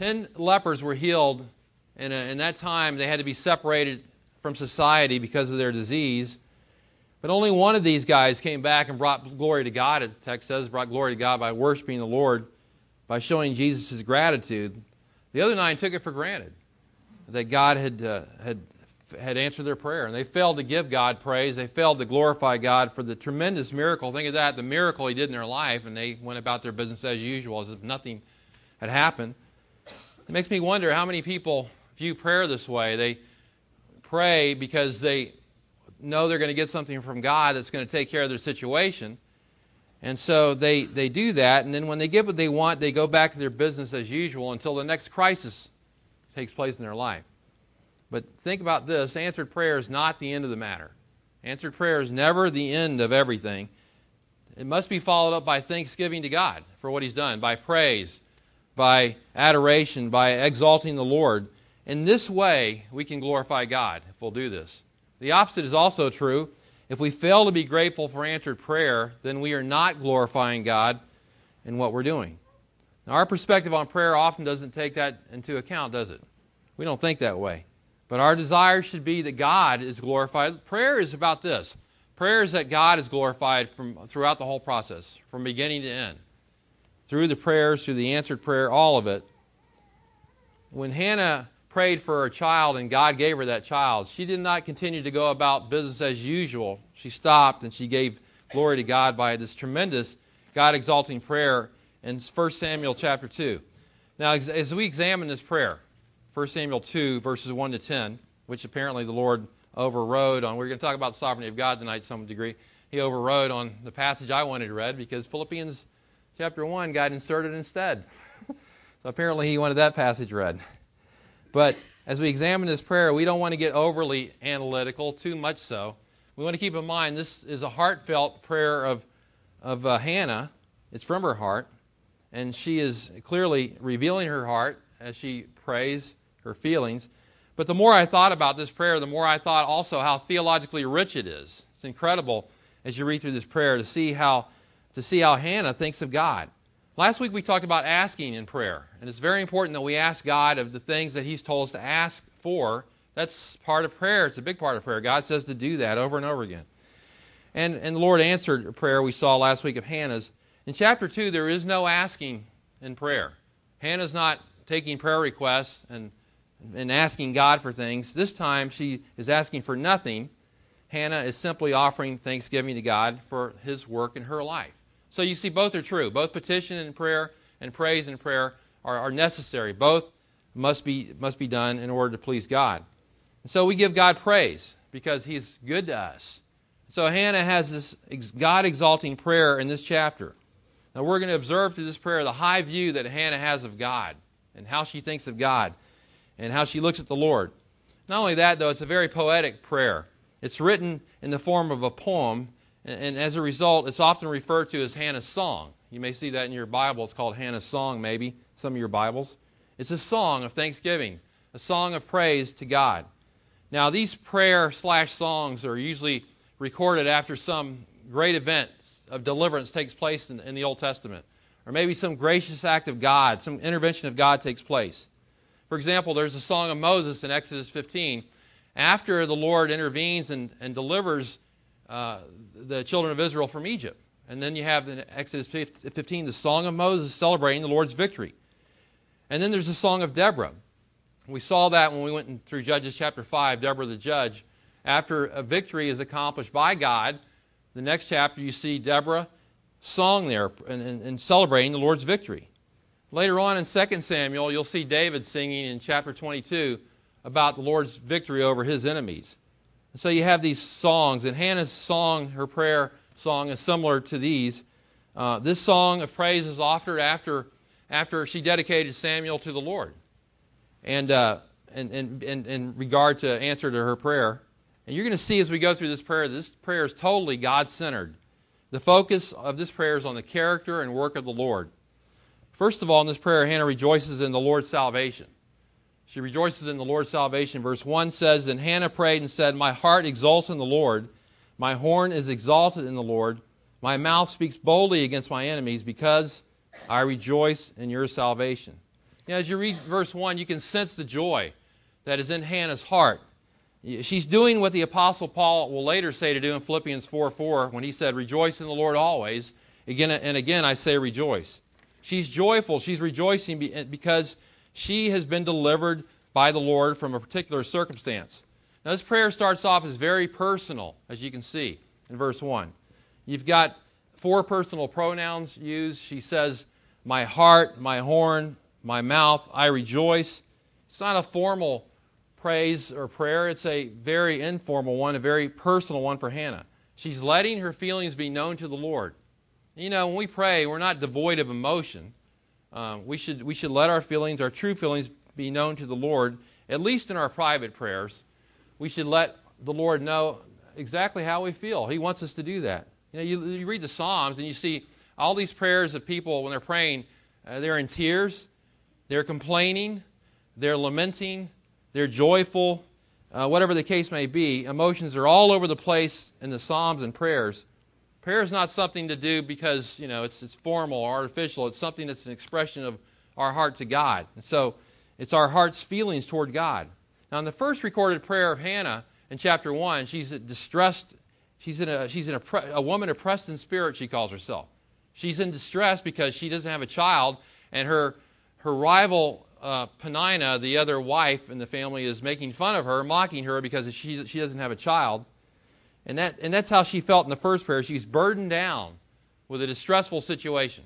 ten lepers were healed, and in that time they had to be separated from society because of their disease. But only one of these guys came back and brought glory to God, as the text says, brought glory to God by worshiping the Lord, by showing Jesus his gratitude. The other nine took it for granted that God had, uh, had, had answered their prayer. And they failed to give God praise. They failed to glorify God for the tremendous miracle. Think of that, the miracle he did in their life, and they went about their business as usual, as if nothing had happened. It makes me wonder how many people view prayer this way. They pray because they know they're going to get something from God that's going to take care of their situation. And so they, they do that, and then when they get what they want, they go back to their business as usual until the next crisis takes place in their life. But think about this answered prayer is not the end of the matter. Answered prayer is never the end of everything. It must be followed up by thanksgiving to God for what He's done, by praise, by adoration, by exalting the Lord. In this way, we can glorify God if we'll do this. The opposite is also true. If we fail to be grateful for answered prayer, then we are not glorifying God in what we're doing. Now, our perspective on prayer often doesn't take that into account, does it? We don't think that way. But our desire should be that God is glorified. Prayer is about this. Prayer is that God is glorified from throughout the whole process, from beginning to end. Through the prayers, through the answered prayer, all of it. When Hannah prayed for her child and God gave her that child, she did not continue to go about business as usual. She stopped and she gave glory to God by this tremendous God exalting prayer in 1 Samuel chapter 2. Now, as we examine this prayer, 1 Samuel 2, verses 1 to 10, which apparently the Lord overrode on, we're going to talk about the sovereignty of God tonight to some degree. He overrode on the passage I wanted to read because Philippians chapter 1 got inserted instead. so apparently he wanted that passage read. But as we examine this prayer, we don't want to get overly analytical, too much so. We want to keep in mind this is a heartfelt prayer of, of uh, Hannah. It's from her heart. And she is clearly revealing her heart as she prays her feelings. But the more I thought about this prayer, the more I thought also how theologically rich it is. It's incredible as you read through this prayer to see how to see how Hannah thinks of God. Last week we talked about asking in prayer, and it's very important that we ask God of the things that He's told us to ask for. That's part of prayer. It's a big part of prayer. God says to do that over and over again. And, and the Lord answered a prayer we saw last week of Hannah's. In chapter 2, there is no asking in prayer. Hannah's not taking prayer requests and, and asking God for things. This time, she is asking for nothing. Hannah is simply offering thanksgiving to God for His work in her life. So you see, both are true. Both petition and prayer and praise and prayer are, are necessary. Both must be must be done in order to please God. And so we give God praise because He's good to us. So Hannah has this God exalting prayer in this chapter. Now we're going to observe through this prayer the high view that Hannah has of God and how she thinks of God and how she looks at the Lord. Not only that, though, it's a very poetic prayer. It's written in the form of a poem and, as a result, it's often referred to as Hannah's song. You may see that in your Bible. It's called Hannah's song, maybe, some of your Bibles. It's a song of thanksgiving, a song of praise to God. Now, these prayer slash songs are usually recorded after some great event of deliverance takes place in, in the Old Testament, or maybe some gracious act of God, some intervention of God takes place. For example, there's a song of Moses in Exodus 15. After the Lord intervenes and, and delivers uh, the children of Israel from Egypt. And then you have in Exodus 15 the song of Moses celebrating the Lord's victory. And then there's the song of Deborah. We saw that when we went through Judges chapter 5, Deborah the judge. After a victory is accomplished by God, the next chapter you see Deborah song there and, and, and celebrating the Lord's victory. Later on in 2 Samuel, you'll see David singing in chapter 22 about the Lord's victory over his enemies. And so you have these songs, and Hannah's song, her prayer song, is similar to these. Uh, this song of praise is offered after after she dedicated Samuel to the Lord, and uh, in, in regard to answer to her prayer. And you're going to see as we go through this prayer, this prayer is totally God-centered. The focus of this prayer is on the character and work of the Lord. First of all, in this prayer, Hannah rejoices in the Lord's salvation. She rejoices in the Lord's salvation. Verse 1 says, And Hannah prayed and said, My heart exults in the Lord. My horn is exalted in the Lord. My mouth speaks boldly against my enemies because I rejoice in your salvation. You know, as you read verse 1, you can sense the joy that is in Hannah's heart. She's doing what the Apostle Paul will later say to do in Philippians 4 4 when he said, Rejoice in the Lord always. Again and again, I say rejoice. She's joyful. She's rejoicing because she has been delivered by the Lord from a particular circumstance. Now, this prayer starts off as very personal, as you can see in verse 1. You've got four personal pronouns used. She says, My heart, my horn, my mouth, I rejoice. It's not a formal praise or prayer, it's a very informal one, a very personal one for Hannah. She's letting her feelings be known to the Lord. You know, when we pray, we're not devoid of emotion. Um, we should we should let our feelings, our true feelings, be known to the Lord, at least in our private prayers. We should let the Lord know exactly how we feel. He wants us to do that. You know, you, you read the Psalms and you see all these prayers of people when they're praying, uh, they're in tears, they're complaining, they're lamenting, they're joyful, uh, whatever the case may be. Emotions are all over the place in the Psalms and prayers. Prayer is not something to do because you know it's it's formal or artificial. It's something that's an expression of our heart to God. And so it's our heart's feelings toward God. Now, in the first recorded prayer of Hannah in chapter one, she's distressed. She's in a she's in a, a woman oppressed in spirit. She calls herself. She's in distress because she doesn't have a child, and her her rival uh, Penina, the other wife in the family, is making fun of her, mocking her because she she doesn't have a child. And, that, and that's how she felt in the first prayer. She's burdened down with a distressful situation.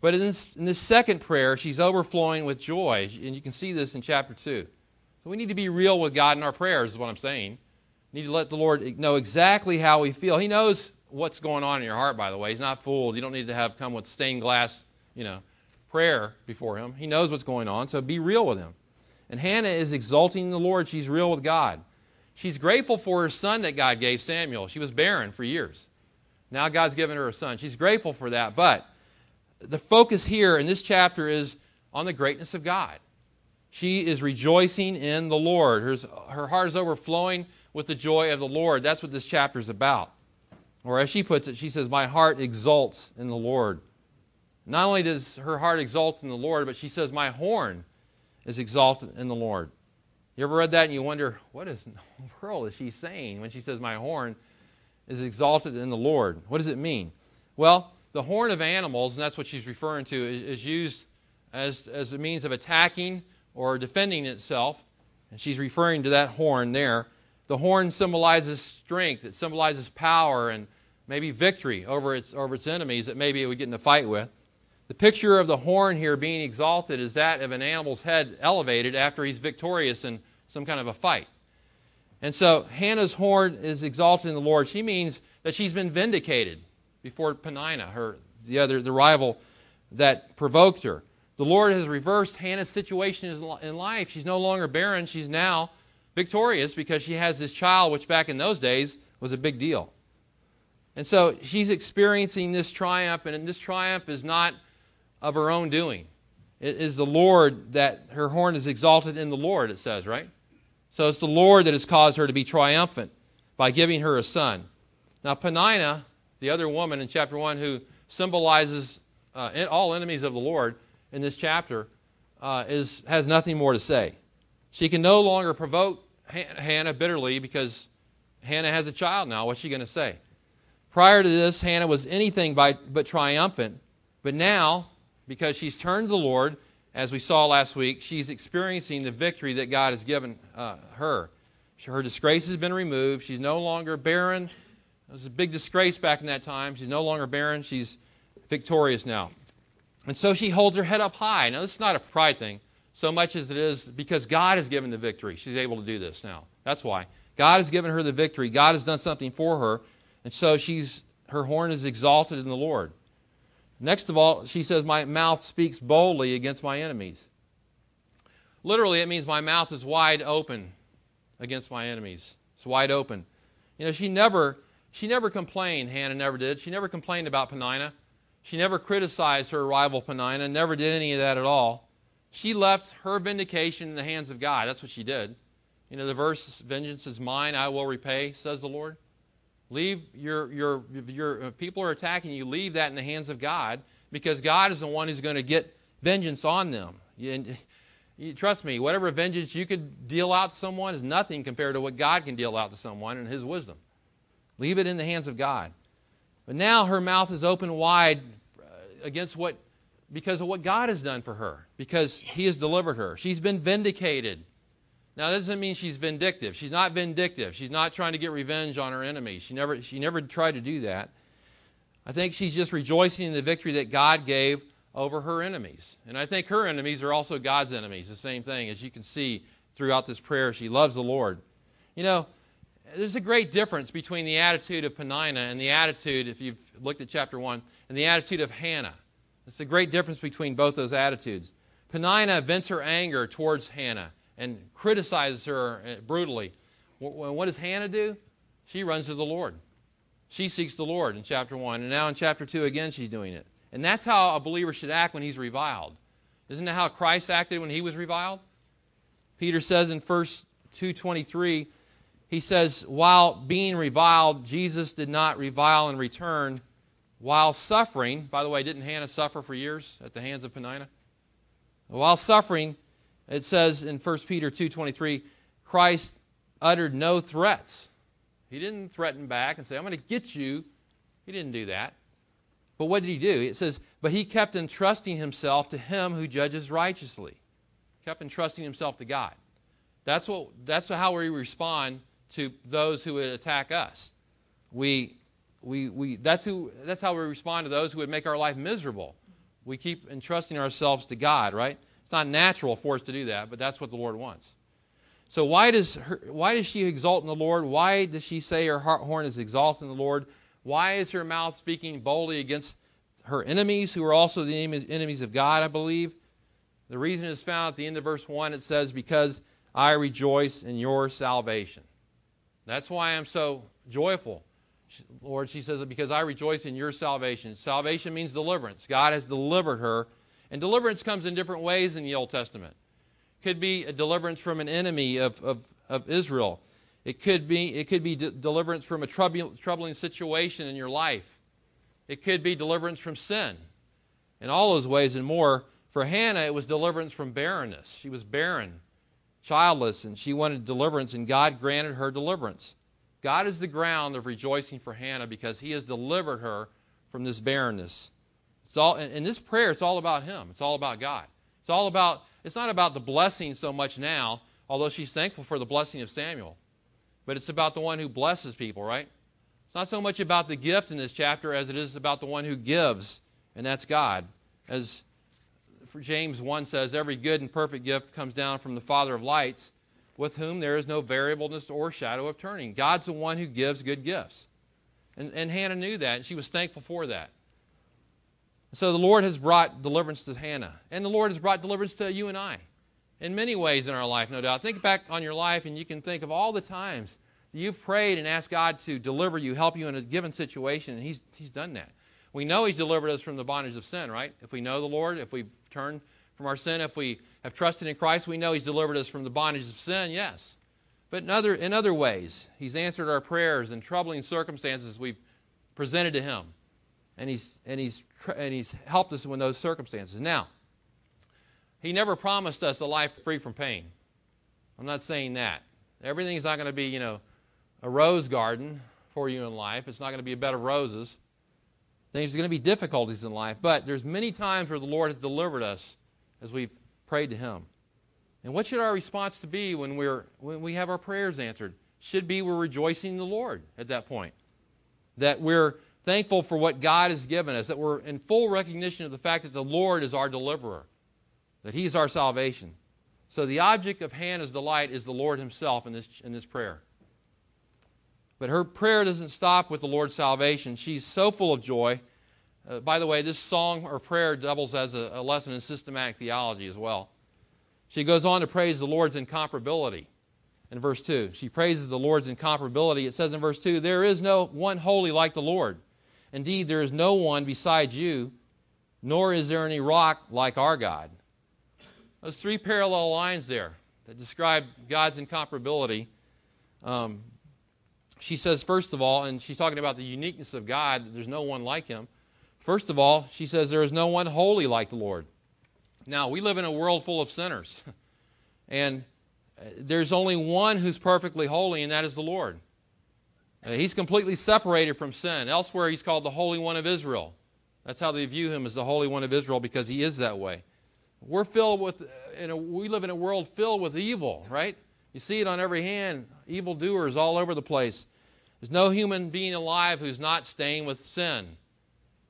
But in this, in this second prayer, she's overflowing with joy. And you can see this in chapter 2. So we need to be real with God in our prayers, is what I'm saying. We need to let the Lord know exactly how we feel. He knows what's going on in your heart, by the way. He's not fooled. You don't need to have come with stained glass, you know, prayer before him. He knows what's going on, so be real with him. And Hannah is exalting the Lord. She's real with God. She's grateful for her son that God gave Samuel. She was barren for years. Now God's given her a son. She's grateful for that. But the focus here in this chapter is on the greatness of God. She is rejoicing in the Lord. Her, her heart is overflowing with the joy of the Lord. That's what this chapter is about. Or as she puts it, she says, My heart exults in the Lord. Not only does her heart exult in the Lord, but she says, My horn is exalted in the Lord. You ever read that and you wonder, what in the world is she saying when she says, My horn is exalted in the Lord? What does it mean? Well, the horn of animals, and that's what she's referring to, is, is used as, as a means of attacking or defending itself. And she's referring to that horn there. The horn symbolizes strength, it symbolizes power and maybe victory over its, over its enemies that maybe it would get in a fight with. The picture of the horn here being exalted is that of an animal's head elevated after he's victorious in some kind of a fight. And so Hannah's horn is exalted in the Lord. She means that she's been vindicated before Penina, her the other the rival that provoked her. The Lord has reversed Hannah's situation in life. She's no longer barren. She's now victorious because she has this child, which back in those days was a big deal. And so she's experiencing this triumph, and this triumph is not of her own doing. It is the Lord that her horn is exalted in the Lord, it says, right? So it's the Lord that has caused her to be triumphant by giving her a son. Now, Penina, the other woman in chapter 1 who symbolizes uh, all enemies of the Lord in this chapter, uh, is, has nothing more to say. She can no longer provoke Hannah bitterly because Hannah has a child now. What's she going to say? Prior to this, Hannah was anything by, but triumphant. But now because she's turned to the Lord, as we saw last week, she's experiencing the victory that God has given uh, her. Her disgrace has been removed. She's no longer barren. It was a big disgrace back in that time. She's no longer barren. She's victorious now. And so she holds her head up high. Now, this is not a pride thing so much as it is because God has given the victory. She's able to do this now. That's why. God has given her the victory. God has done something for her. And so she's her horn is exalted in the Lord. Next of all, she says, My mouth speaks boldly against my enemies. Literally, it means my mouth is wide open against my enemies. It's wide open. You know, she never she never complained, Hannah never did. She never complained about Penina. She never criticized her rival Penina, never did any of that at all. She left her vindication in the hands of God. That's what she did. You know, the verse, vengeance is mine, I will repay, says the Lord. Leave your, your, your people are attacking you, leave that in the hands of God because God is the one who's going to get vengeance on them. And trust me, whatever vengeance you could deal out to someone is nothing compared to what God can deal out to someone in His wisdom. Leave it in the hands of God. But now her mouth is open wide uh, against what, because of what God has done for her, because He has delivered her. She's been vindicated. Now that doesn't mean she's vindictive. She's not vindictive. She's not trying to get revenge on her enemies. She never, she never tried to do that. I think she's just rejoicing in the victory that God gave over her enemies. And I think her enemies are also God's enemies, the same thing. As you can see throughout this prayer, she loves the Lord. You know, there's a great difference between the attitude of Penina and the attitude, if you've looked at chapter 1, and the attitude of Hannah. There's a great difference between both those attitudes. Penina vents her anger towards Hannah and criticizes her uh, brutally. What does Hannah do? She runs to the Lord. She seeks the Lord in chapter 1. And now in chapter 2, again, she's doing it. And that's how a believer should act when he's reviled. Isn't that how Christ acted when he was reviled? Peter says in 1 223, he says, while being reviled, Jesus did not revile in return while suffering. By the way, didn't Hannah suffer for years at the hands of Penina? While suffering, it says in 1 Peter 2:23, Christ uttered no threats. He didn't threaten back and say, "I'm going to get you." He didn't do that. But what did he do? It says, but he kept entrusting himself to him who judges righteously. Kept entrusting himself to God. That's what that's how we respond to those who would attack us. We we we that's who that's how we respond to those who would make our life miserable. We keep entrusting ourselves to God, right? It's not natural for us to do that, but that's what the Lord wants. So why does her, why does she exalt in the Lord? Why does she say her horn is exalted in the Lord? Why is her mouth speaking boldly against her enemies, who are also the enemies of God, I believe? The reason is found at the end of verse 1. It says, Because I rejoice in your salvation. That's why I'm so joyful. Lord, she says, because I rejoice in your salvation. Salvation means deliverance. God has delivered her. And deliverance comes in different ways in the Old Testament. It could be a deliverance from an enemy of, of, of Israel. It could be, it could be de- deliverance from a troubling, troubling situation in your life. It could be deliverance from sin. In all those ways and more, for Hannah, it was deliverance from barrenness. She was barren, childless, and she wanted deliverance, and God granted her deliverance. God is the ground of rejoicing for Hannah because He has delivered her from this barrenness. It's all in this prayer. It's all about Him. It's all about God. It's all about. It's not about the blessing so much now, although she's thankful for the blessing of Samuel but it's about the one who blesses people, right? It's not so much about the gift in this chapter as it is about the one who gives, and that's God. As James 1 says, every good and perfect gift comes down from the Father of lights, with whom there is no variableness or shadow of turning. God's the one who gives good gifts. And, and Hannah knew that, and she was thankful for that. So the Lord has brought deliverance to Hannah, and the Lord has brought deliverance to you and I in many ways in our life, no doubt. Think back on your life and you can think of all the times you've prayed and asked God to deliver you, help you in a given situation, and He's, he's done that. We know He's delivered us from the bondage of sin, right? If we know the Lord, if we turn from our sin, if we have trusted in Christ, we know He's delivered us from the bondage of sin, yes. But in other, in other ways, He's answered our prayers in troubling circumstances we've presented to Him. And He's, and he's, and he's helped us in those circumstances. Now, he never promised us a life free from pain. I'm not saying that. Everything's not going to be, you know, a rose garden for you in life. It's not going to be a bed of roses. There's going to be difficulties in life, but there's many times where the Lord has delivered us as we've prayed to Him. And what should our response to be when we're when we have our prayers answered? Should be we're rejoicing in the Lord at that point. That we're thankful for what God has given us, that we're in full recognition of the fact that the Lord is our deliverer that He's our salvation. So the object of Hannah's delight is the Lord Himself in this, in this prayer. But her prayer doesn't stop with the Lord's salvation. She's so full of joy. Uh, by the way, this song or prayer doubles as a, a lesson in systematic theology as well. She goes on to praise the Lord's incomparability in verse 2. She praises the Lord's incomparability. It says in verse 2 There is no one holy like the Lord. Indeed, there is no one besides you, nor is there any rock like our God. Those three parallel lines there that describe God's incomparability. Um, she says, first of all, and she's talking about the uniqueness of God, that there's no one like him. First of all, she says there is no one holy like the Lord. Now, we live in a world full of sinners. And uh, there's only one who's perfectly holy, and that is the Lord. Uh, he's completely separated from sin. Elsewhere, he's called the Holy One of Israel. That's how they view him as the Holy One of Israel because he is that way. We're filled with, a, we live in a world filled with evil, right? You see it on every hand, evil doers all over the place. There's no human being alive who's not stained with sin.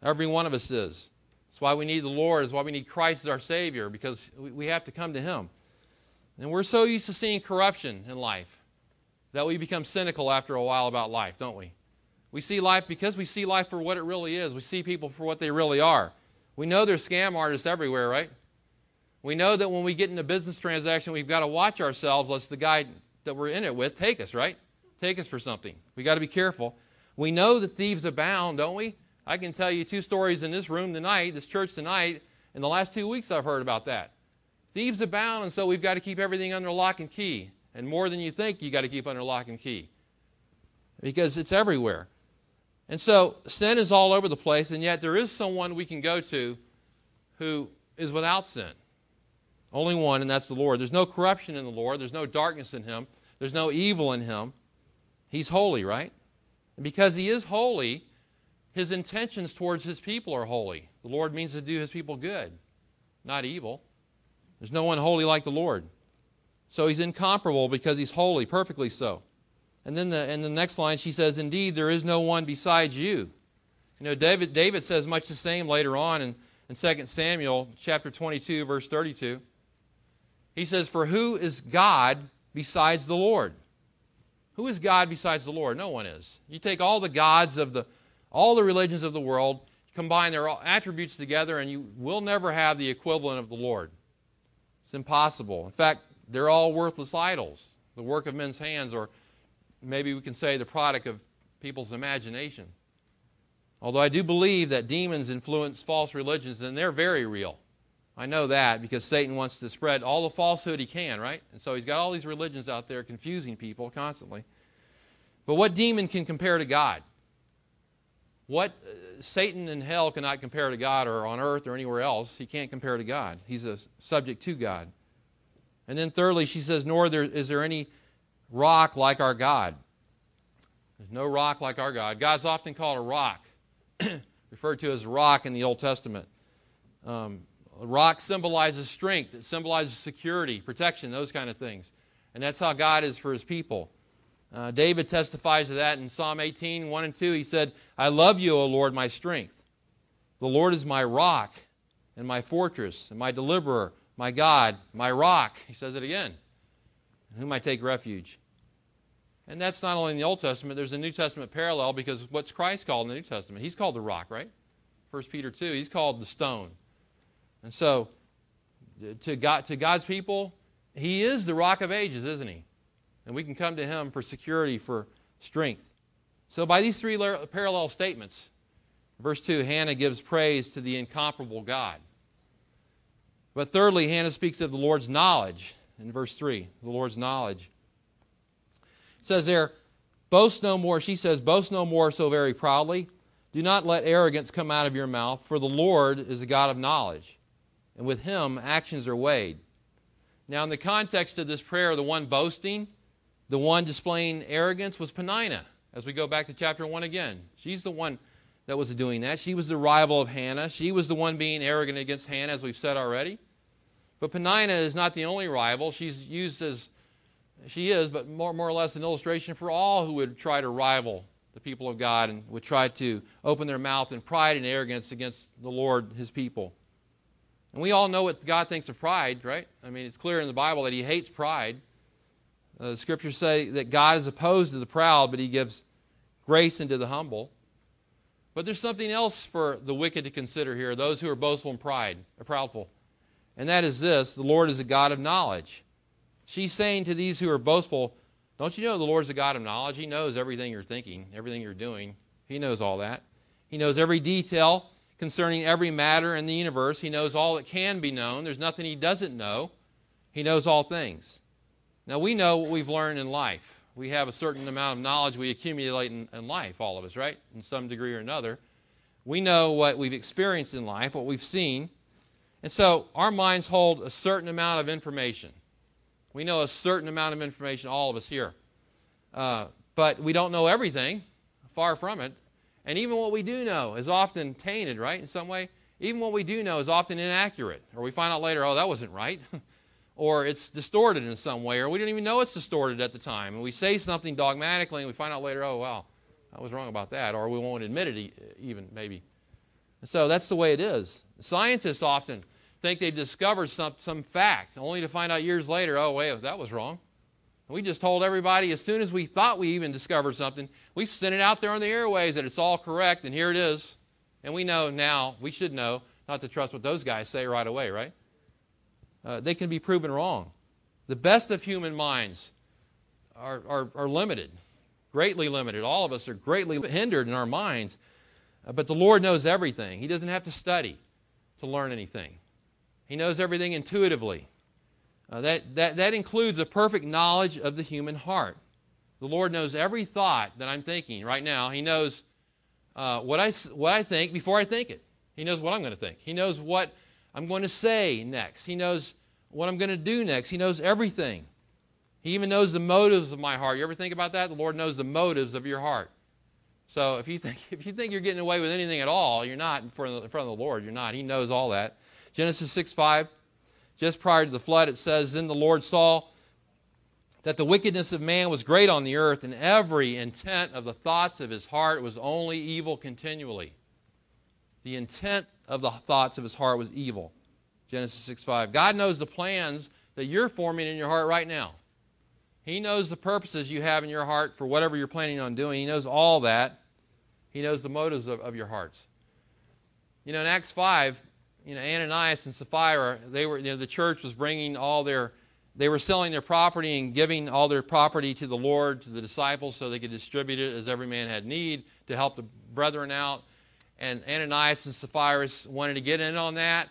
Every one of us is. That's why we need the Lord. That's why we need Christ as our Savior, because we have to come to Him. And we're so used to seeing corruption in life that we become cynical after a while about life, don't we? We see life because we see life for what it really is. We see people for what they really are. We know there's scam artists everywhere, right? We know that when we get in a business transaction, we've got to watch ourselves lest the guy that we're in it with take us, right? take us for something. We've got to be careful. We know that thieves abound, don't we? I can tell you two stories in this room tonight, this church tonight. In the last two weeks, I've heard about that. Thieves abound, and so we've got to keep everything under lock and key. And more than you think, you got to keep under lock and key because it's everywhere. And so sin is all over the place, and yet there is someone we can go to who is without sin. Only one, and that's the Lord. There's no corruption in the Lord. There's no darkness in him. There's no evil in him. He's holy, right? And because he is holy, his intentions towards his people are holy. The Lord means to do his people good, not evil. There's no one holy like the Lord. So he's incomparable because he's holy, perfectly so. And then the, in the next line, she says, Indeed, there is no one besides you. You know, David, David says much the same later on in, in 2 Samuel chapter 22, verse 32. He says, For who is God besides the Lord? Who is God besides the Lord? No one is. You take all the gods of the all the religions of the world, combine their attributes together, and you will never have the equivalent of the Lord. It's impossible. In fact, they're all worthless idols, the work of men's hands, or maybe we can say the product of people's imagination. Although I do believe that demons influence false religions, and they're very real. I know that because Satan wants to spread all the falsehood he can, right? And so he's got all these religions out there confusing people constantly. But what demon can compare to God? What uh, Satan in hell cannot compare to God or on earth or anywhere else. He can't compare to God. He's a subject to God. And then thirdly, she says, nor is there any rock like our God. There's no rock like our God. God's often called a rock, referred to as rock in the Old Testament. Um, a rock symbolizes strength, it symbolizes security, protection, those kind of things. And that's how God is for his people. Uh, David testifies to that in Psalm 18, 1 and 2. He said, I love you, O Lord, my strength. The Lord is my rock and my fortress and my deliverer, my God, my rock. He says it again. In whom I take refuge. And that's not only in the Old Testament, there's a New Testament parallel because what's Christ called in the New Testament? He's called the rock, right? 1 Peter 2, he's called the stone. And so, to, God, to God's people, He is the rock of ages, isn't He? And we can come to Him for security, for strength. So, by these three parallel statements, verse 2, Hannah gives praise to the incomparable God. But thirdly, Hannah speaks of the Lord's knowledge in verse 3, the Lord's knowledge. It says there, boast no more, she says, boast no more so very proudly. Do not let arrogance come out of your mouth, for the Lord is a God of knowledge and with him actions are weighed. Now, in the context of this prayer, the one boasting, the one displaying arrogance was Penina. As we go back to chapter 1 again, she's the one that was doing that. She was the rival of Hannah. She was the one being arrogant against Hannah, as we've said already. But Penina is not the only rival. She's used as, she is, but more, more or less an illustration for all who would try to rival the people of God and would try to open their mouth in pride and arrogance against the Lord, his people. And we all know what God thinks of pride, right? I mean, it's clear in the Bible that He hates pride. Uh, the scriptures say that God is opposed to the proud, but He gives grace unto the humble. But there's something else for the wicked to consider here, those who are boastful and pride, or proudful. And that is this the Lord is a God of knowledge. She's saying to these who are boastful, Don't you know the Lord is a God of knowledge? He knows everything you're thinking, everything you're doing. He knows all that. He knows every detail concerning every matter in the universe. He knows all that can be known. There's nothing he doesn't know. He knows all things. Now, we know what we've learned in life. We have a certain amount of knowledge we accumulate in, in life, all of us, right? In some degree or another. We know what we've experienced in life, what we've seen. And so our minds hold a certain amount of information. We know a certain amount of information, all of us here. Uh, but we don't know everything, far from it. And even what we do know is often tainted, right, in some way. Even what we do know is often inaccurate. Or we find out later, oh, that wasn't right. or it's distorted in some way. Or we don't even know it's distorted at the time. And we say something dogmatically and we find out later, oh, wow, I was wrong about that. Or we won't admit it even, maybe. And so that's the way it is. Scientists often think they've discovered some, some fact, only to find out years later, oh, wait, that was wrong. We just told everybody as soon as we thought we even discovered something, we sent it out there on the airways that it's all correct, and here it is. And we know now, we should know not to trust what those guys say right away, right? Uh, they can be proven wrong. The best of human minds are, are, are limited, greatly limited. All of us are greatly hindered in our minds. Uh, but the Lord knows everything. He doesn't have to study to learn anything, He knows everything intuitively. Uh, that, that, that includes a perfect knowledge of the human heart. The Lord knows every thought that I'm thinking right now. He knows uh, what, I, what I think before I think it. He knows what I'm going to think. He knows what I'm going to say next. He knows what I'm going to do next. He knows everything. He even knows the motives of my heart. You ever think about that? The Lord knows the motives of your heart. So if you think if you think you're getting away with anything at all, you're not in front of the, in front of the Lord. You're not. He knows all that. Genesis 6:5, just prior to the flood, it says, "Then the Lord saw that the wickedness of man was great on the earth, and every intent of the thoughts of his heart was only evil continually." The intent of the thoughts of his heart was evil. Genesis 6:5. God knows the plans that you're forming in your heart right now. He knows the purposes you have in your heart for whatever you're planning on doing. He knows all that. He knows the motives of, of your hearts. You know, in Acts 5, you know, Ananias and Sapphira, they were, you know, the church was bringing all their, they were selling their property and giving all their property to the Lord, to the disciples, so they could distribute it as every man had need to help the brethren out. And Ananias and Sapphira wanted to get in on that,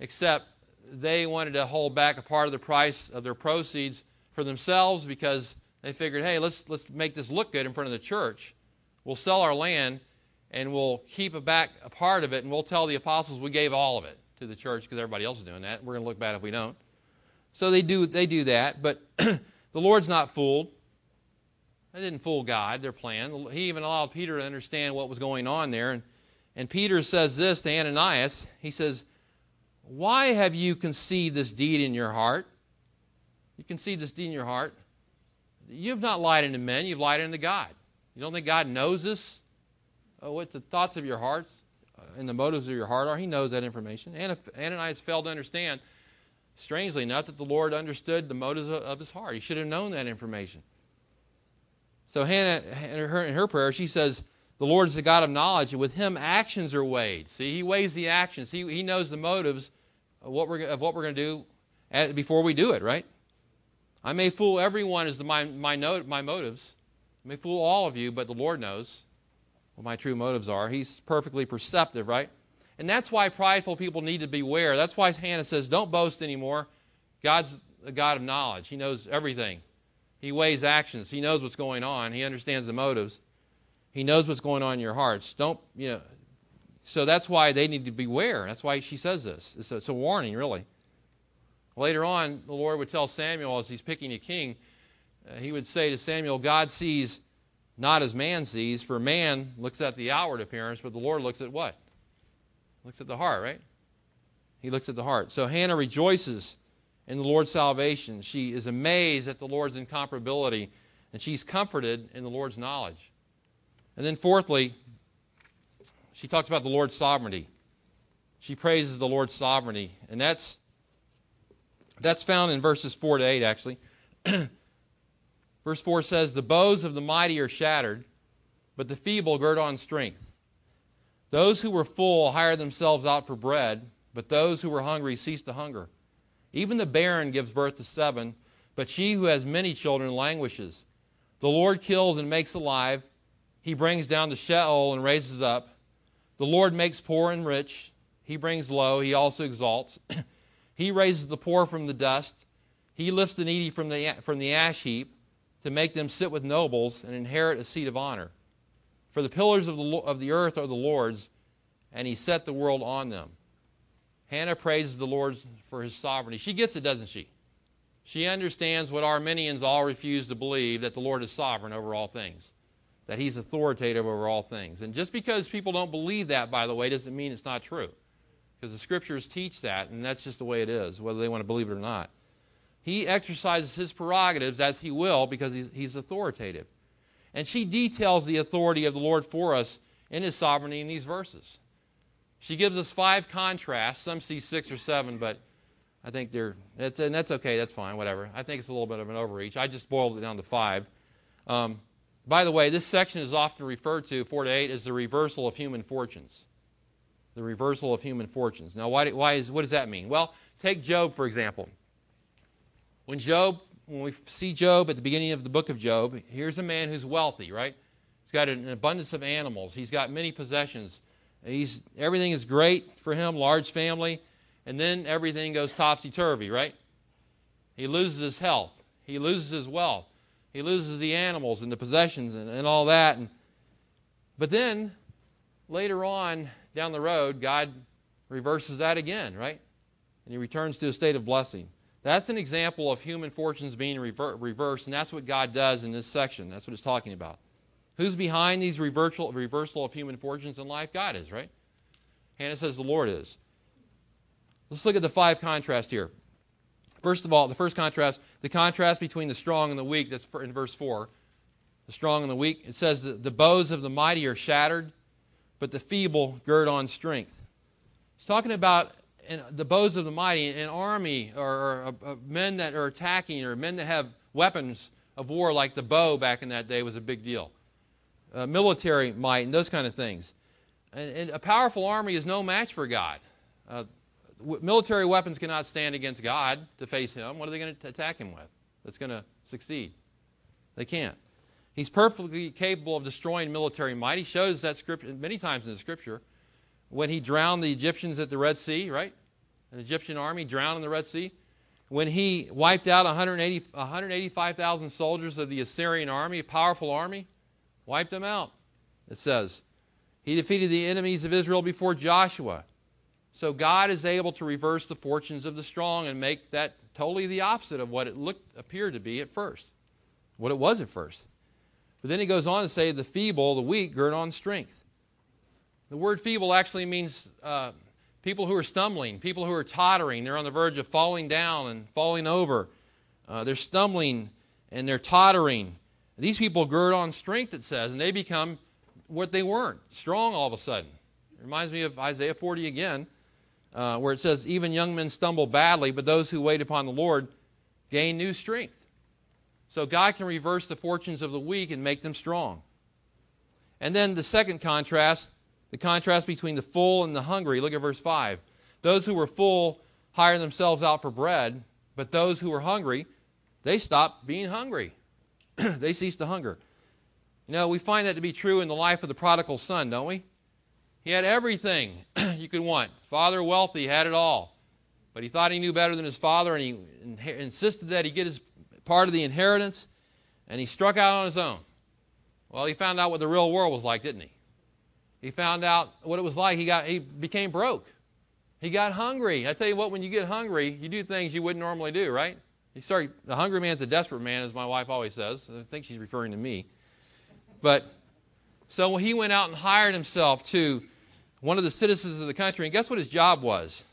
except they wanted to hold back a part of the price of their proceeds for themselves because they figured, hey, let's let's make this look good in front of the church. We'll sell our land and we'll keep a back a part of it, and we'll tell the apostles we gave all of it to the church because everybody else is doing that. We're going to look bad if we don't. So they do they do that, but the Lord's not fooled. They didn't fool God, their plan. He even allowed Peter to understand what was going on there. And, and Peter says this to Ananias. He says, Why have you conceived this deed in your heart? You conceived this deed in your heart. You have not lied unto men, you've lied unto God. You don't think God knows this? Uh, what the thoughts of your hearts uh, and the motives of your heart are? He knows that information. Ananias failed to understand, strangely enough, that the Lord understood the motives of his heart. He should have known that information. So Hannah, in her, in her prayer, she says, the Lord is the God of knowledge, and with him actions are weighed. See, he weighs the actions. He, he knows the motives of what we're, of what we're going to do at, before we do it, right? I may fool everyone as to my, my, note, my motives. I may fool all of you, but the Lord knows what my true motives are. He's perfectly perceptive, right? And that's why prideful people need to beware. That's why Hannah says, don't boast anymore. God's a God of knowledge. He knows everything. He weighs actions. He knows what's going on. He understands the motives. He knows what's going on in your hearts. Don't, you know. So that's why they need to beware. That's why she says this. It's a, it's a warning, really. Later on, the Lord would tell Samuel as he's picking a king, uh, he would say to Samuel, God sees not as man sees, for man looks at the outward appearance, but the Lord looks at what? Looks at the heart, right? He looks at the heart. So Hannah rejoices in the Lord's salvation. She is amazed at the Lord's incomparability, and she's comforted in the Lord's knowledge. And then, fourthly, she talks about the Lord's sovereignty. She praises the Lord's sovereignty, and that's that's found in verses 4 to 8, actually. Verse 4 says, The bows of the mighty are shattered, but the feeble gird on strength. Those who were full hire themselves out for bread, but those who were hungry cease to hunger. Even the barren gives birth to seven, but she who has many children languishes. The Lord kills and makes alive. He brings down to Sheol and raises up. The Lord makes poor and rich. He brings low. He also exalts. he raises the poor from the dust. He lifts the needy from the, from the ash heap to make them sit with nobles and inherit a seat of honor. For the pillars of the, of the earth are the Lord's, and he set the world on them. Hannah praises the Lord for his sovereignty. She gets it, doesn't she? She understands what Arminians all refuse to believe that the Lord is sovereign over all things, that he's authoritative over all things. And just because people don't believe that, by the way, doesn't mean it's not true. Because the scriptures teach that, and that's just the way it is, whether they want to believe it or not. He exercises his prerogatives as he will because he's, he's authoritative. And she details the authority of the Lord for us in his sovereignty in these verses. She gives us five contrasts. Some see six or seven, but I think they're that's and that's okay. That's fine. Whatever. I think it's a little bit of an overreach. I just boiled it down to five. Um, by the way, this section is often referred to four to eight as the reversal of human fortunes. The reversal of human fortunes. Now, why, why is what does that mean? Well, take Job for example. When Job, when we see Job at the beginning of the book of Job, here's a man who's wealthy, right? He's got an abundance of animals. He's got many possessions. He's everything is great for him, large family, and then everything goes topsy turvy, right? He loses his health, he loses his wealth, he loses the animals and the possessions and, and all that. And, but then later on down the road, God reverses that again, right? And he returns to a state of blessing. That's an example of human fortunes being rever- reversed, and that's what God does in this section. That's what it's talking about. Who's behind these reversal, reversal of human fortunes in life? God is, right? Hannah says the Lord is. Let's look at the five contrasts here. First of all, the first contrast, the contrast between the strong and the weak, that's in verse 4. The strong and the weak. It says that the bows of the mighty are shattered, but the feeble gird on strength. It's talking about the bows of the mighty, an army or, or uh, men that are attacking or men that have weapons of war like the bow back in that day was a big deal uh, military might, and those kind of things. And, and, a powerful army is no match for God. Uh, military weapons cannot stand against God to face Him. What are they going to attack Him with that's going to succeed? They can't. He's perfectly capable of destroying military might. He shows that scripture many times in the Scripture. When he drowned the Egyptians at the Red Sea, right? An Egyptian army drowned in the Red Sea. When he wiped out 180, 185,000 soldiers of the Assyrian army, a powerful army, Wiped them out, it says. He defeated the enemies of Israel before Joshua. So God is able to reverse the fortunes of the strong and make that totally the opposite of what it looked appeared to be at first, what it was at first. But then he goes on to say, the feeble, the weak, gird on strength. The word feeble actually means uh, people who are stumbling, people who are tottering. They're on the verge of falling down and falling over. Uh, they're stumbling and they're tottering. These people gird on strength, it says, and they become what they weren't, strong all of a sudden. It reminds me of Isaiah 40 again, uh, where it says, Even young men stumble badly, but those who wait upon the Lord gain new strength. So God can reverse the fortunes of the weak and make them strong. And then the second contrast, the contrast between the full and the hungry. Look at verse 5. Those who were full hired themselves out for bread, but those who were hungry, they stopped being hungry. they cease to hunger. You know, we find that to be true in the life of the prodigal son, don't we? He had everything you could want. Father wealthy, had it all. But he thought he knew better than his father, and he in- insisted that he get his part of the inheritance, and he struck out on his own. Well, he found out what the real world was like, didn't he? He found out what it was like. He got he became broke. He got hungry. I tell you what, when you get hungry, you do things you wouldn't normally do, right? You start, the hungry man's a desperate man, as my wife always says. I think she's referring to me. But so he went out and hired himself to one of the citizens of the country, and guess what his job was?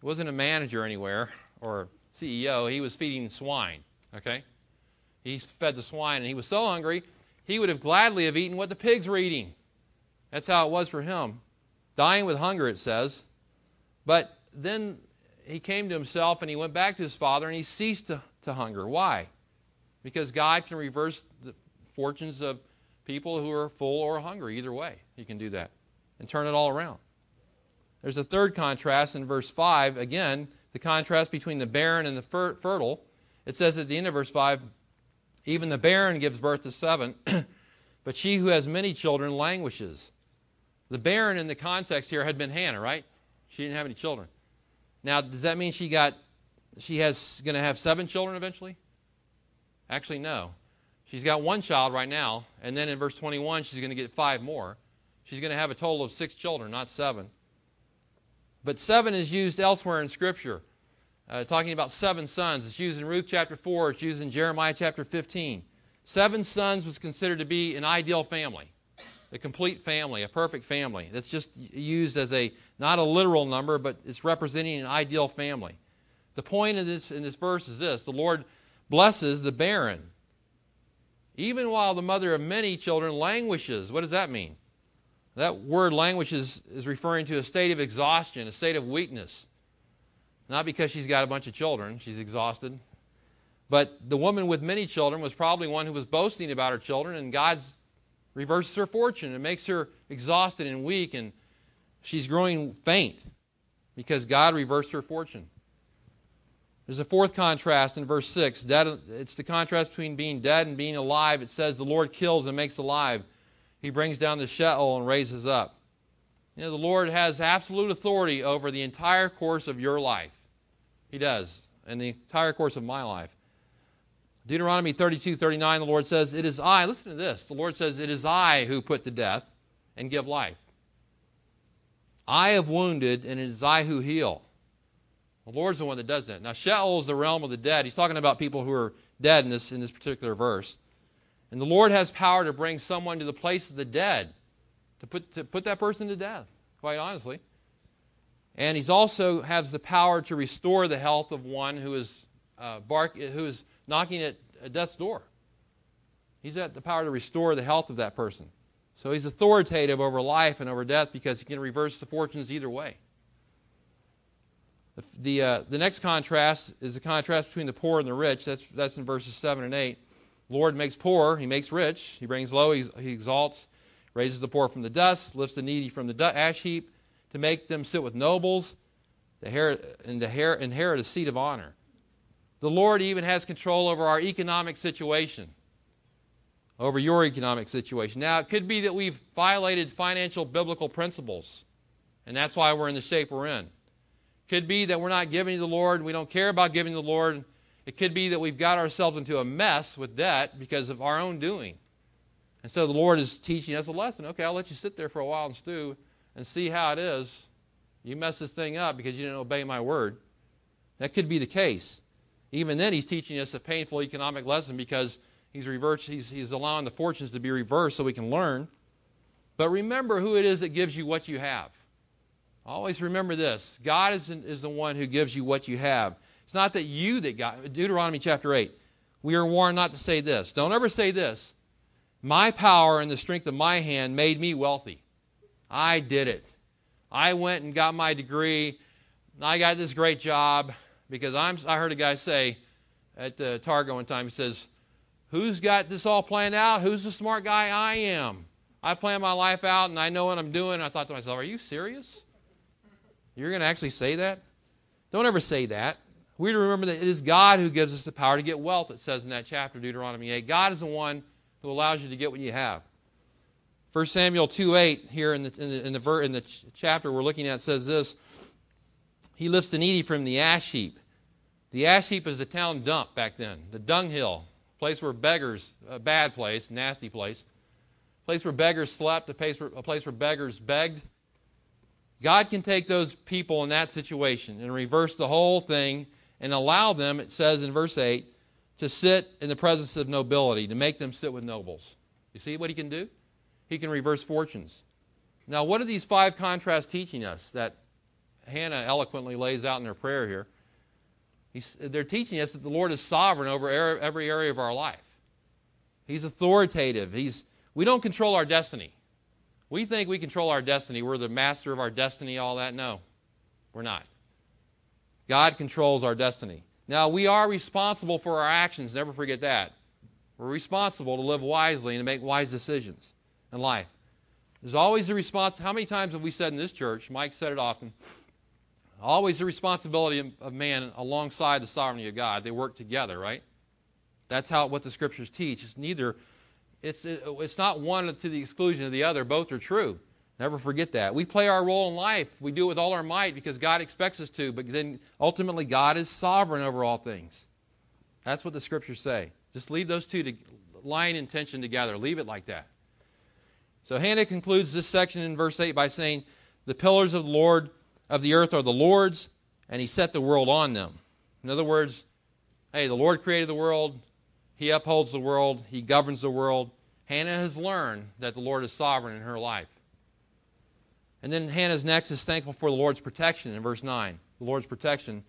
He wasn't a manager anywhere or CEO. He was feeding swine. Okay, he fed the swine, and he was so hungry he would have gladly have eaten what the pigs were eating. That's how it was for him, dying with hunger. It says, but then he came to himself and he went back to his father and he ceased to, to hunger. Why? Because God can reverse the fortunes of people who are full or hungry. Either way, he can do that and turn it all around. There's a third contrast in verse 5. Again, the contrast between the barren and the fer- fertile. It says at the end of verse 5 even the barren gives birth to seven, but she who has many children languishes. The barren in the context here had been Hannah, right? She didn't have any children. Now, does that mean she got she has going to have seven children eventually? Actually, no. She's got one child right now, and then in verse 21, she's going to get five more. She's going to have a total of six children, not seven. But seven is used elsewhere in Scripture, uh, talking about seven sons. It's used in Ruth chapter 4, it's used in Jeremiah chapter 15. Seven sons was considered to be an ideal family, a complete family, a perfect family. That's just used as a, not a literal number, but it's representing an ideal family. The point in this, in this verse is this the Lord blesses the barren. Even while the mother of many children languishes. What does that mean? That word languishes is referring to a state of exhaustion, a state of weakness. Not because she's got a bunch of children, she's exhausted. But the woman with many children was probably one who was boasting about her children, and God reverses her fortune and makes her exhausted and weak, and she's growing faint because God reversed her fortune. There's a fourth contrast in verse 6. Dead, it's the contrast between being dead and being alive. It says, The Lord kills and makes alive. He brings down the Sheol and raises up. You know, the Lord has absolute authority over the entire course of your life. He does, and the entire course of my life. Deuteronomy 32, 39, the Lord says, It is I, listen to this. The Lord says, It is I who put to death and give life. I have wounded, and it is I who heal. The Lord's the one that does that. Now, Sheol is the realm of the dead. He's talking about people who are dead in this, in this particular verse. And the Lord has power to bring someone to the place of the dead, to put, to put that person to death, quite honestly. And He also has the power to restore the health of one who is, uh, bark, who is knocking at death's door. He's got the power to restore the health of that person. So He's authoritative over life and over death because He can reverse the fortunes either way. The, uh, the next contrast is the contrast between the poor and the rich. That's, that's in verses 7 and 8. Lord makes poor, he makes rich. He brings low, he, he exalts, raises the poor from the dust, lifts the needy from the ash heap to make them sit with nobles and to inherit a seat of honor. The Lord even has control over our economic situation, over your economic situation. Now, it could be that we've violated financial biblical principles, and that's why we're in the shape we're in. Could be that we're not giving to the Lord, we don't care about giving to the Lord. It could be that we've got ourselves into a mess with debt because of our own doing. And so the Lord is teaching us a lesson. Okay, I'll let you sit there for a while and stew and see how it is. You mess this thing up because you didn't obey my word. That could be the case. Even then, he's teaching us a painful economic lesson because he's, reversed, he's, he's allowing the fortunes to be reversed so we can learn. But remember who it is that gives you what you have. Always remember this God is, is the one who gives you what you have. It's not that you that got. Deuteronomy chapter 8. We are warned not to say this. Don't ever say this. My power and the strength of my hand made me wealthy. I did it. I went and got my degree. I got this great job because I'm. I heard a guy say at uh, Target one time. He says, "Who's got this all planned out? Who's the smart guy? I am. I plan my life out and I know what I'm doing." I thought to myself, "Are you serious?" You're going to actually say that? Don't ever say that. We to remember that it is God who gives us the power to get wealth, it says in that chapter, Deuteronomy 8. God is the one who allows you to get what you have. 1 Samuel 2.8 here in the, in the, in the, in the chapter we're looking at says this. He lifts the needy from the ash heap. The ash heap is the town dump back then, the dunghill, place where beggars, a bad place, nasty place, place where beggars slept, a place where, a place where beggars begged. God can take those people in that situation and reverse the whole thing and allow them, it says in verse 8, to sit in the presence of nobility, to make them sit with nobles. You see what he can do? He can reverse fortunes. Now, what are these five contrasts teaching us that Hannah eloquently lays out in her prayer here? He's, they're teaching us that the Lord is sovereign over er, every area of our life. He's authoritative. He's, we don't control our destiny. We think we control our destiny. We're the master of our destiny, all that. No, we're not. God controls our destiny. Now, we are responsible for our actions. Never forget that. We're responsible to live wisely and to make wise decisions in life. There's always a response. How many times have we said in this church? Mike said it often. Always the responsibility of man alongside the sovereignty of God. They work together, right? That's how what the scriptures teach. It's neither it's, it's not one to the exclusion of the other. Both are true. Never forget that. We play our role in life. We do it with all our might because God expects us to, but then ultimately God is sovereign over all things. That's what the scriptures say. Just leave those two to line in tension together. Leave it like that. So Hannah concludes this section in verse 8 by saying, The pillars of the Lord of the earth are the Lord's, and he set the world on them. In other words, hey, the Lord created the world, he upholds the world, he governs the world. Hannah has learned that the Lord is sovereign in her life. And then Hannah's next is thankful for the Lord's protection in verse 9. The Lord's protection.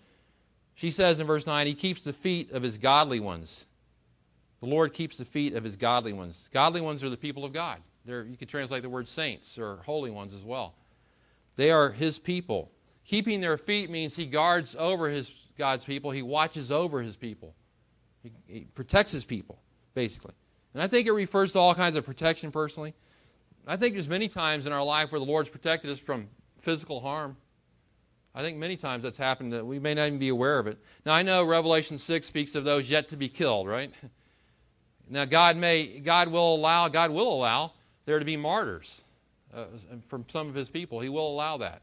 She says in verse 9, He keeps the feet of His godly ones. The Lord keeps the feet of His godly ones. Godly ones are the people of God. They're, you could translate the word saints or holy ones as well. They are His people. Keeping their feet means He guards over His God's people. He watches over His people. He, he protects His people, basically. And I think it refers to all kinds of protection personally. I think there's many times in our life where the Lord's protected us from physical harm. I think many times that's happened that we may not even be aware of it. Now I know Revelation 6 speaks of those yet to be killed, right? Now God may, God will allow, God will allow there to be martyrs uh, from some of His people. He will allow that,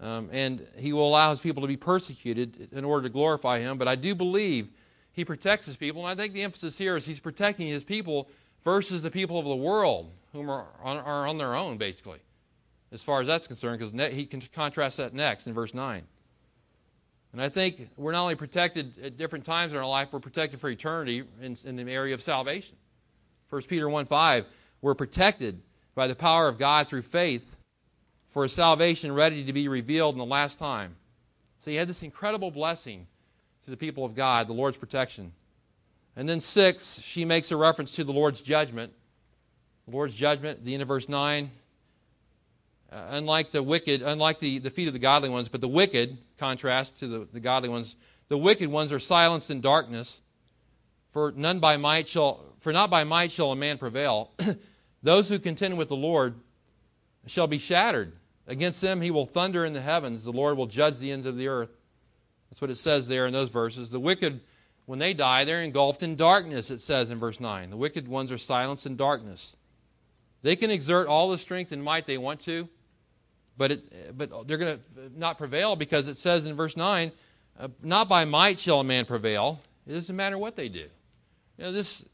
um, and He will allow His people to be persecuted in order to glorify Him. But I do believe He protects His people, and I think the emphasis here is He's protecting His people versus the people of the world, whom are on, are on their own, basically, as far as that's concerned, because ne- he can contrast that next in verse 9. And I think we're not only protected at different times in our life, we're protected for eternity in, in the area of salvation. 1 Peter 1 5, we're protected by the power of God through faith for a salvation ready to be revealed in the last time. So he had this incredible blessing to the people of God, the Lord's protection. And then 6, she makes a reference to the Lord's judgment. Lord's judgment, the end of verse 9. Uh, unlike the wicked, unlike the, the feet of the godly ones, but the wicked, contrast to the, the godly ones, the wicked ones are silenced in darkness. For none by might shall, for not by might shall a man prevail. Those who contend with the Lord shall be shattered. Against them he will thunder in the heavens. The Lord will judge the ends of the earth. That's what it says there in those verses. The wicked when they die, they're engulfed in darkness, it says in verse 9. The wicked ones are silenced in darkness. They can exert all the strength and might they want to, but, it, but they're going to not prevail because it says in verse 9, uh, not by might shall a man prevail. It doesn't matter what they do. You know, this,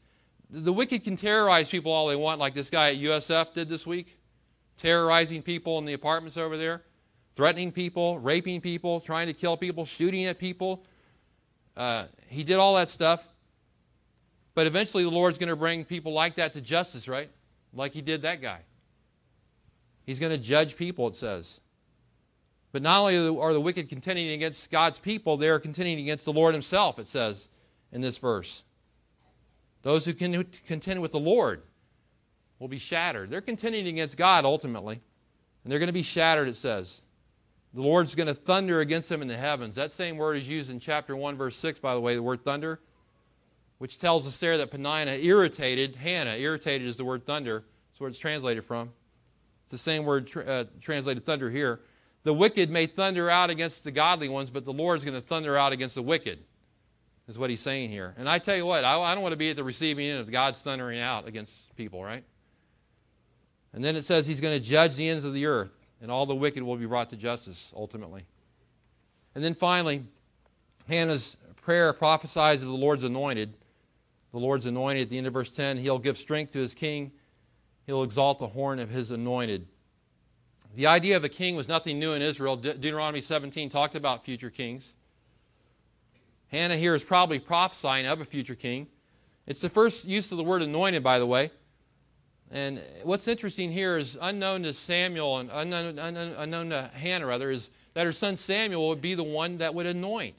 the wicked can terrorize people all they want, like this guy at USF did this week, terrorizing people in the apartments over there, threatening people, raping people, trying to kill people, shooting at people. Uh, he did all that stuff. But eventually the Lord's going to bring people like that to justice, right? Like he did that guy. He's going to judge people, it says. But not only are the wicked contending against God's people, they are contending against the Lord himself, it says in this verse. Those who can contend with the Lord will be shattered. They're contending against God ultimately, and they're going to be shattered, it says. The Lord's going to thunder against them in the heavens. That same word is used in chapter 1, verse 6, by the way, the word thunder, which tells us there that Peninnah irritated Hannah. Irritated is the word thunder. That's where it's translated from. It's the same word tra- uh, translated thunder here. The wicked may thunder out against the godly ones, but the Lord's going to thunder out against the wicked, is what he's saying here. And I tell you what, I, I don't want to be at the receiving end of God's thundering out against people, right? And then it says he's going to judge the ends of the earth and all the wicked will be brought to justice ultimately. And then finally, Hannah's prayer prophesies of the Lord's anointed. The Lord's anointed at the end of verse 10, he'll give strength to his king, he'll exalt the horn of his anointed. The idea of a king was nothing new in Israel. De- Deuteronomy 17 talked about future kings. Hannah here is probably prophesying of a future king. It's the first use of the word anointed, by the way. And what's interesting here is unknown to Samuel and unknown, unknown, unknown to Hannah, rather, is that her son Samuel would be the one that would anoint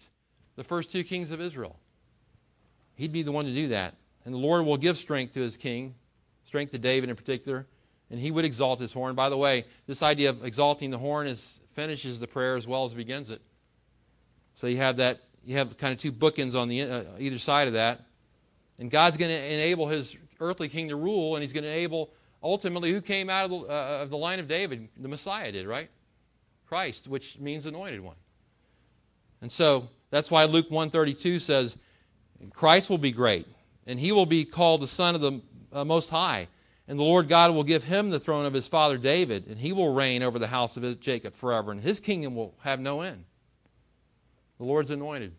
the first two kings of Israel. He'd be the one to do that. And the Lord will give strength to his king, strength to David in particular, and he would exalt his horn. By the way, this idea of exalting the horn is finishes the prayer as well as begins it. So you have that you have kind of two bookends on the uh, either side of that. And God's going to enable his earthly king to rule, and he's going to enable ultimately who came out of the, uh, of the line of David? The Messiah did, right? Christ, which means anointed one. And so that's why Luke 132 says, Christ will be great, and he will be called the Son of the uh, Most High. And the Lord God will give him the throne of his father David, and he will reign over the house of Jacob forever, and his kingdom will have no end. The Lord's anointed.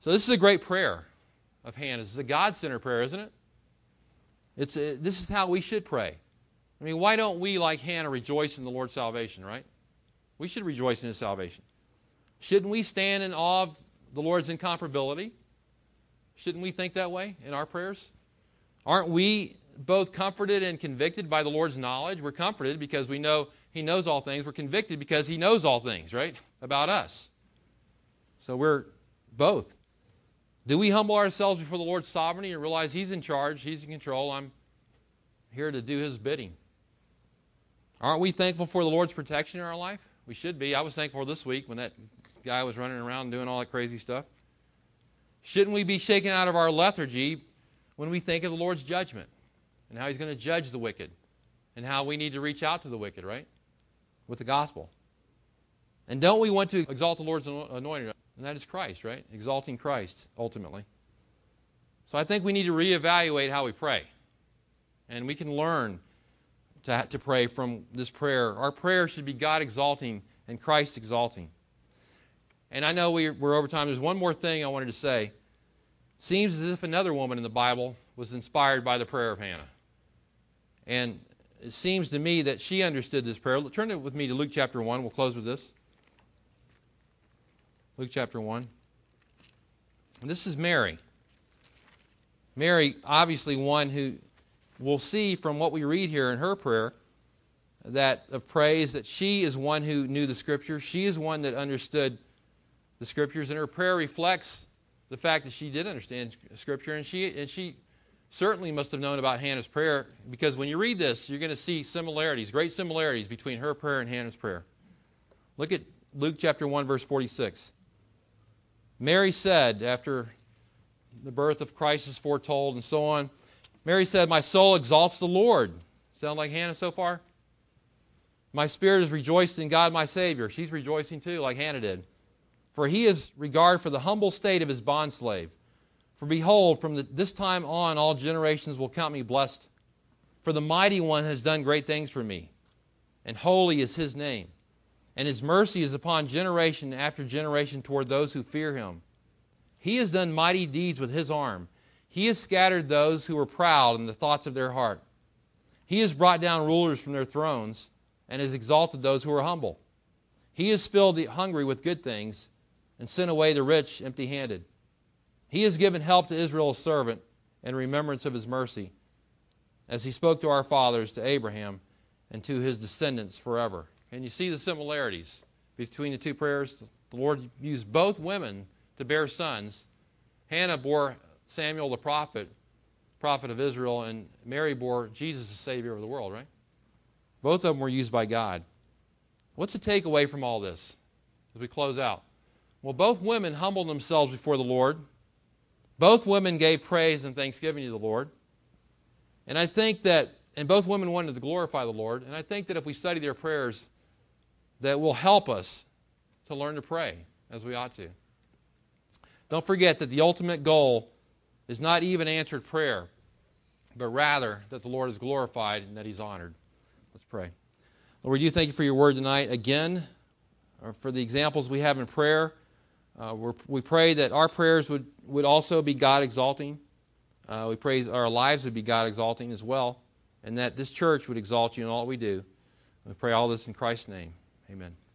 So this is a great prayer of Hannah. This is a God-centered prayer, isn't it? It's a, this is how we should pray. I mean, why don't we, like Hannah, rejoice in the Lord's salvation, right? We should rejoice in his salvation. Shouldn't we stand in awe of the Lord's incomparability? Shouldn't we think that way in our prayers? Aren't we both comforted and convicted by the Lord's knowledge? We're comforted because we know He knows all things. We're convicted because He knows all things, right? About us. So we're both. Do we humble ourselves before the Lord's sovereignty and realize He's in charge, He's in control? I'm here to do His bidding. Aren't we thankful for the Lord's protection in our life? We should be. I was thankful this week when that guy was running around doing all that crazy stuff. Shouldn't we be shaken out of our lethargy when we think of the Lord's judgment and how He's going to judge the wicked and how we need to reach out to the wicked, right? With the gospel. And don't we want to exalt the Lord's anointed? And that is Christ, right? Exalting Christ, ultimately. So I think we need to reevaluate how we pray. And we can learn to, to pray from this prayer. Our prayer should be God exalting and Christ exalting. And I know we're, over time. There's one more thing I wanted to say. Seems as if another woman in the Bible was inspired by the prayer of Hannah. And it seems to me that she understood this prayer. Turn it with me to Luke chapter 1. We'll close with this. Luke chapter 1. And this is Mary. Mary, obviously, one who we'll see from what we read here in her prayer that of praise that she is one who knew the scripture. She is one that understood the scriptures, and her prayer reflects the fact that she did understand scripture, and she and she certainly must have known about Hannah's prayer because when you read this, you're going to see similarities, great similarities between her prayer and Hannah's prayer. Look at Luke chapter 1 verse 46. Mary said after the birth of Christ is foretold and so on, Mary said, My soul exalts the Lord. Sound like Hannah so far? My spirit is rejoiced in God my Savior. She's rejoicing too, like Hannah did. For he has regard for the humble state of his bondslave. For behold, from the, this time on all generations will count me blessed. For the mighty one has done great things for me, and holy is his name. And his mercy is upon generation after generation toward those who fear him. He has done mighty deeds with his arm. He has scattered those who were proud in the thoughts of their heart. He has brought down rulers from their thrones and has exalted those who are humble. He has filled the hungry with good things and sent away the rich empty handed. He has given help to Israel's servant in remembrance of his mercy, as he spoke to our fathers, to Abraham, and to his descendants forever. And you see the similarities between the two prayers. The Lord used both women to bear sons. Hannah bore Samuel the prophet, prophet of Israel, and Mary bore Jesus, the Savior of the world, right? Both of them were used by God. What's the takeaway from all this as we close out? Well, both women humbled themselves before the Lord. Both women gave praise and thanksgiving to the Lord. And I think that, and both women wanted to glorify the Lord. And I think that if we study their prayers, that will help us to learn to pray as we ought to. Don't forget that the ultimate goal is not even answered prayer, but rather that the Lord is glorified and that He's honored. Let's pray. Lord, we do thank you for your word tonight. Again, uh, for the examples we have in prayer, uh, we pray that our prayers would, would also be God exalting. Uh, we pray our lives would be God exalting as well, and that this church would exalt you in all that we do. We pray all this in Christ's name. Amen.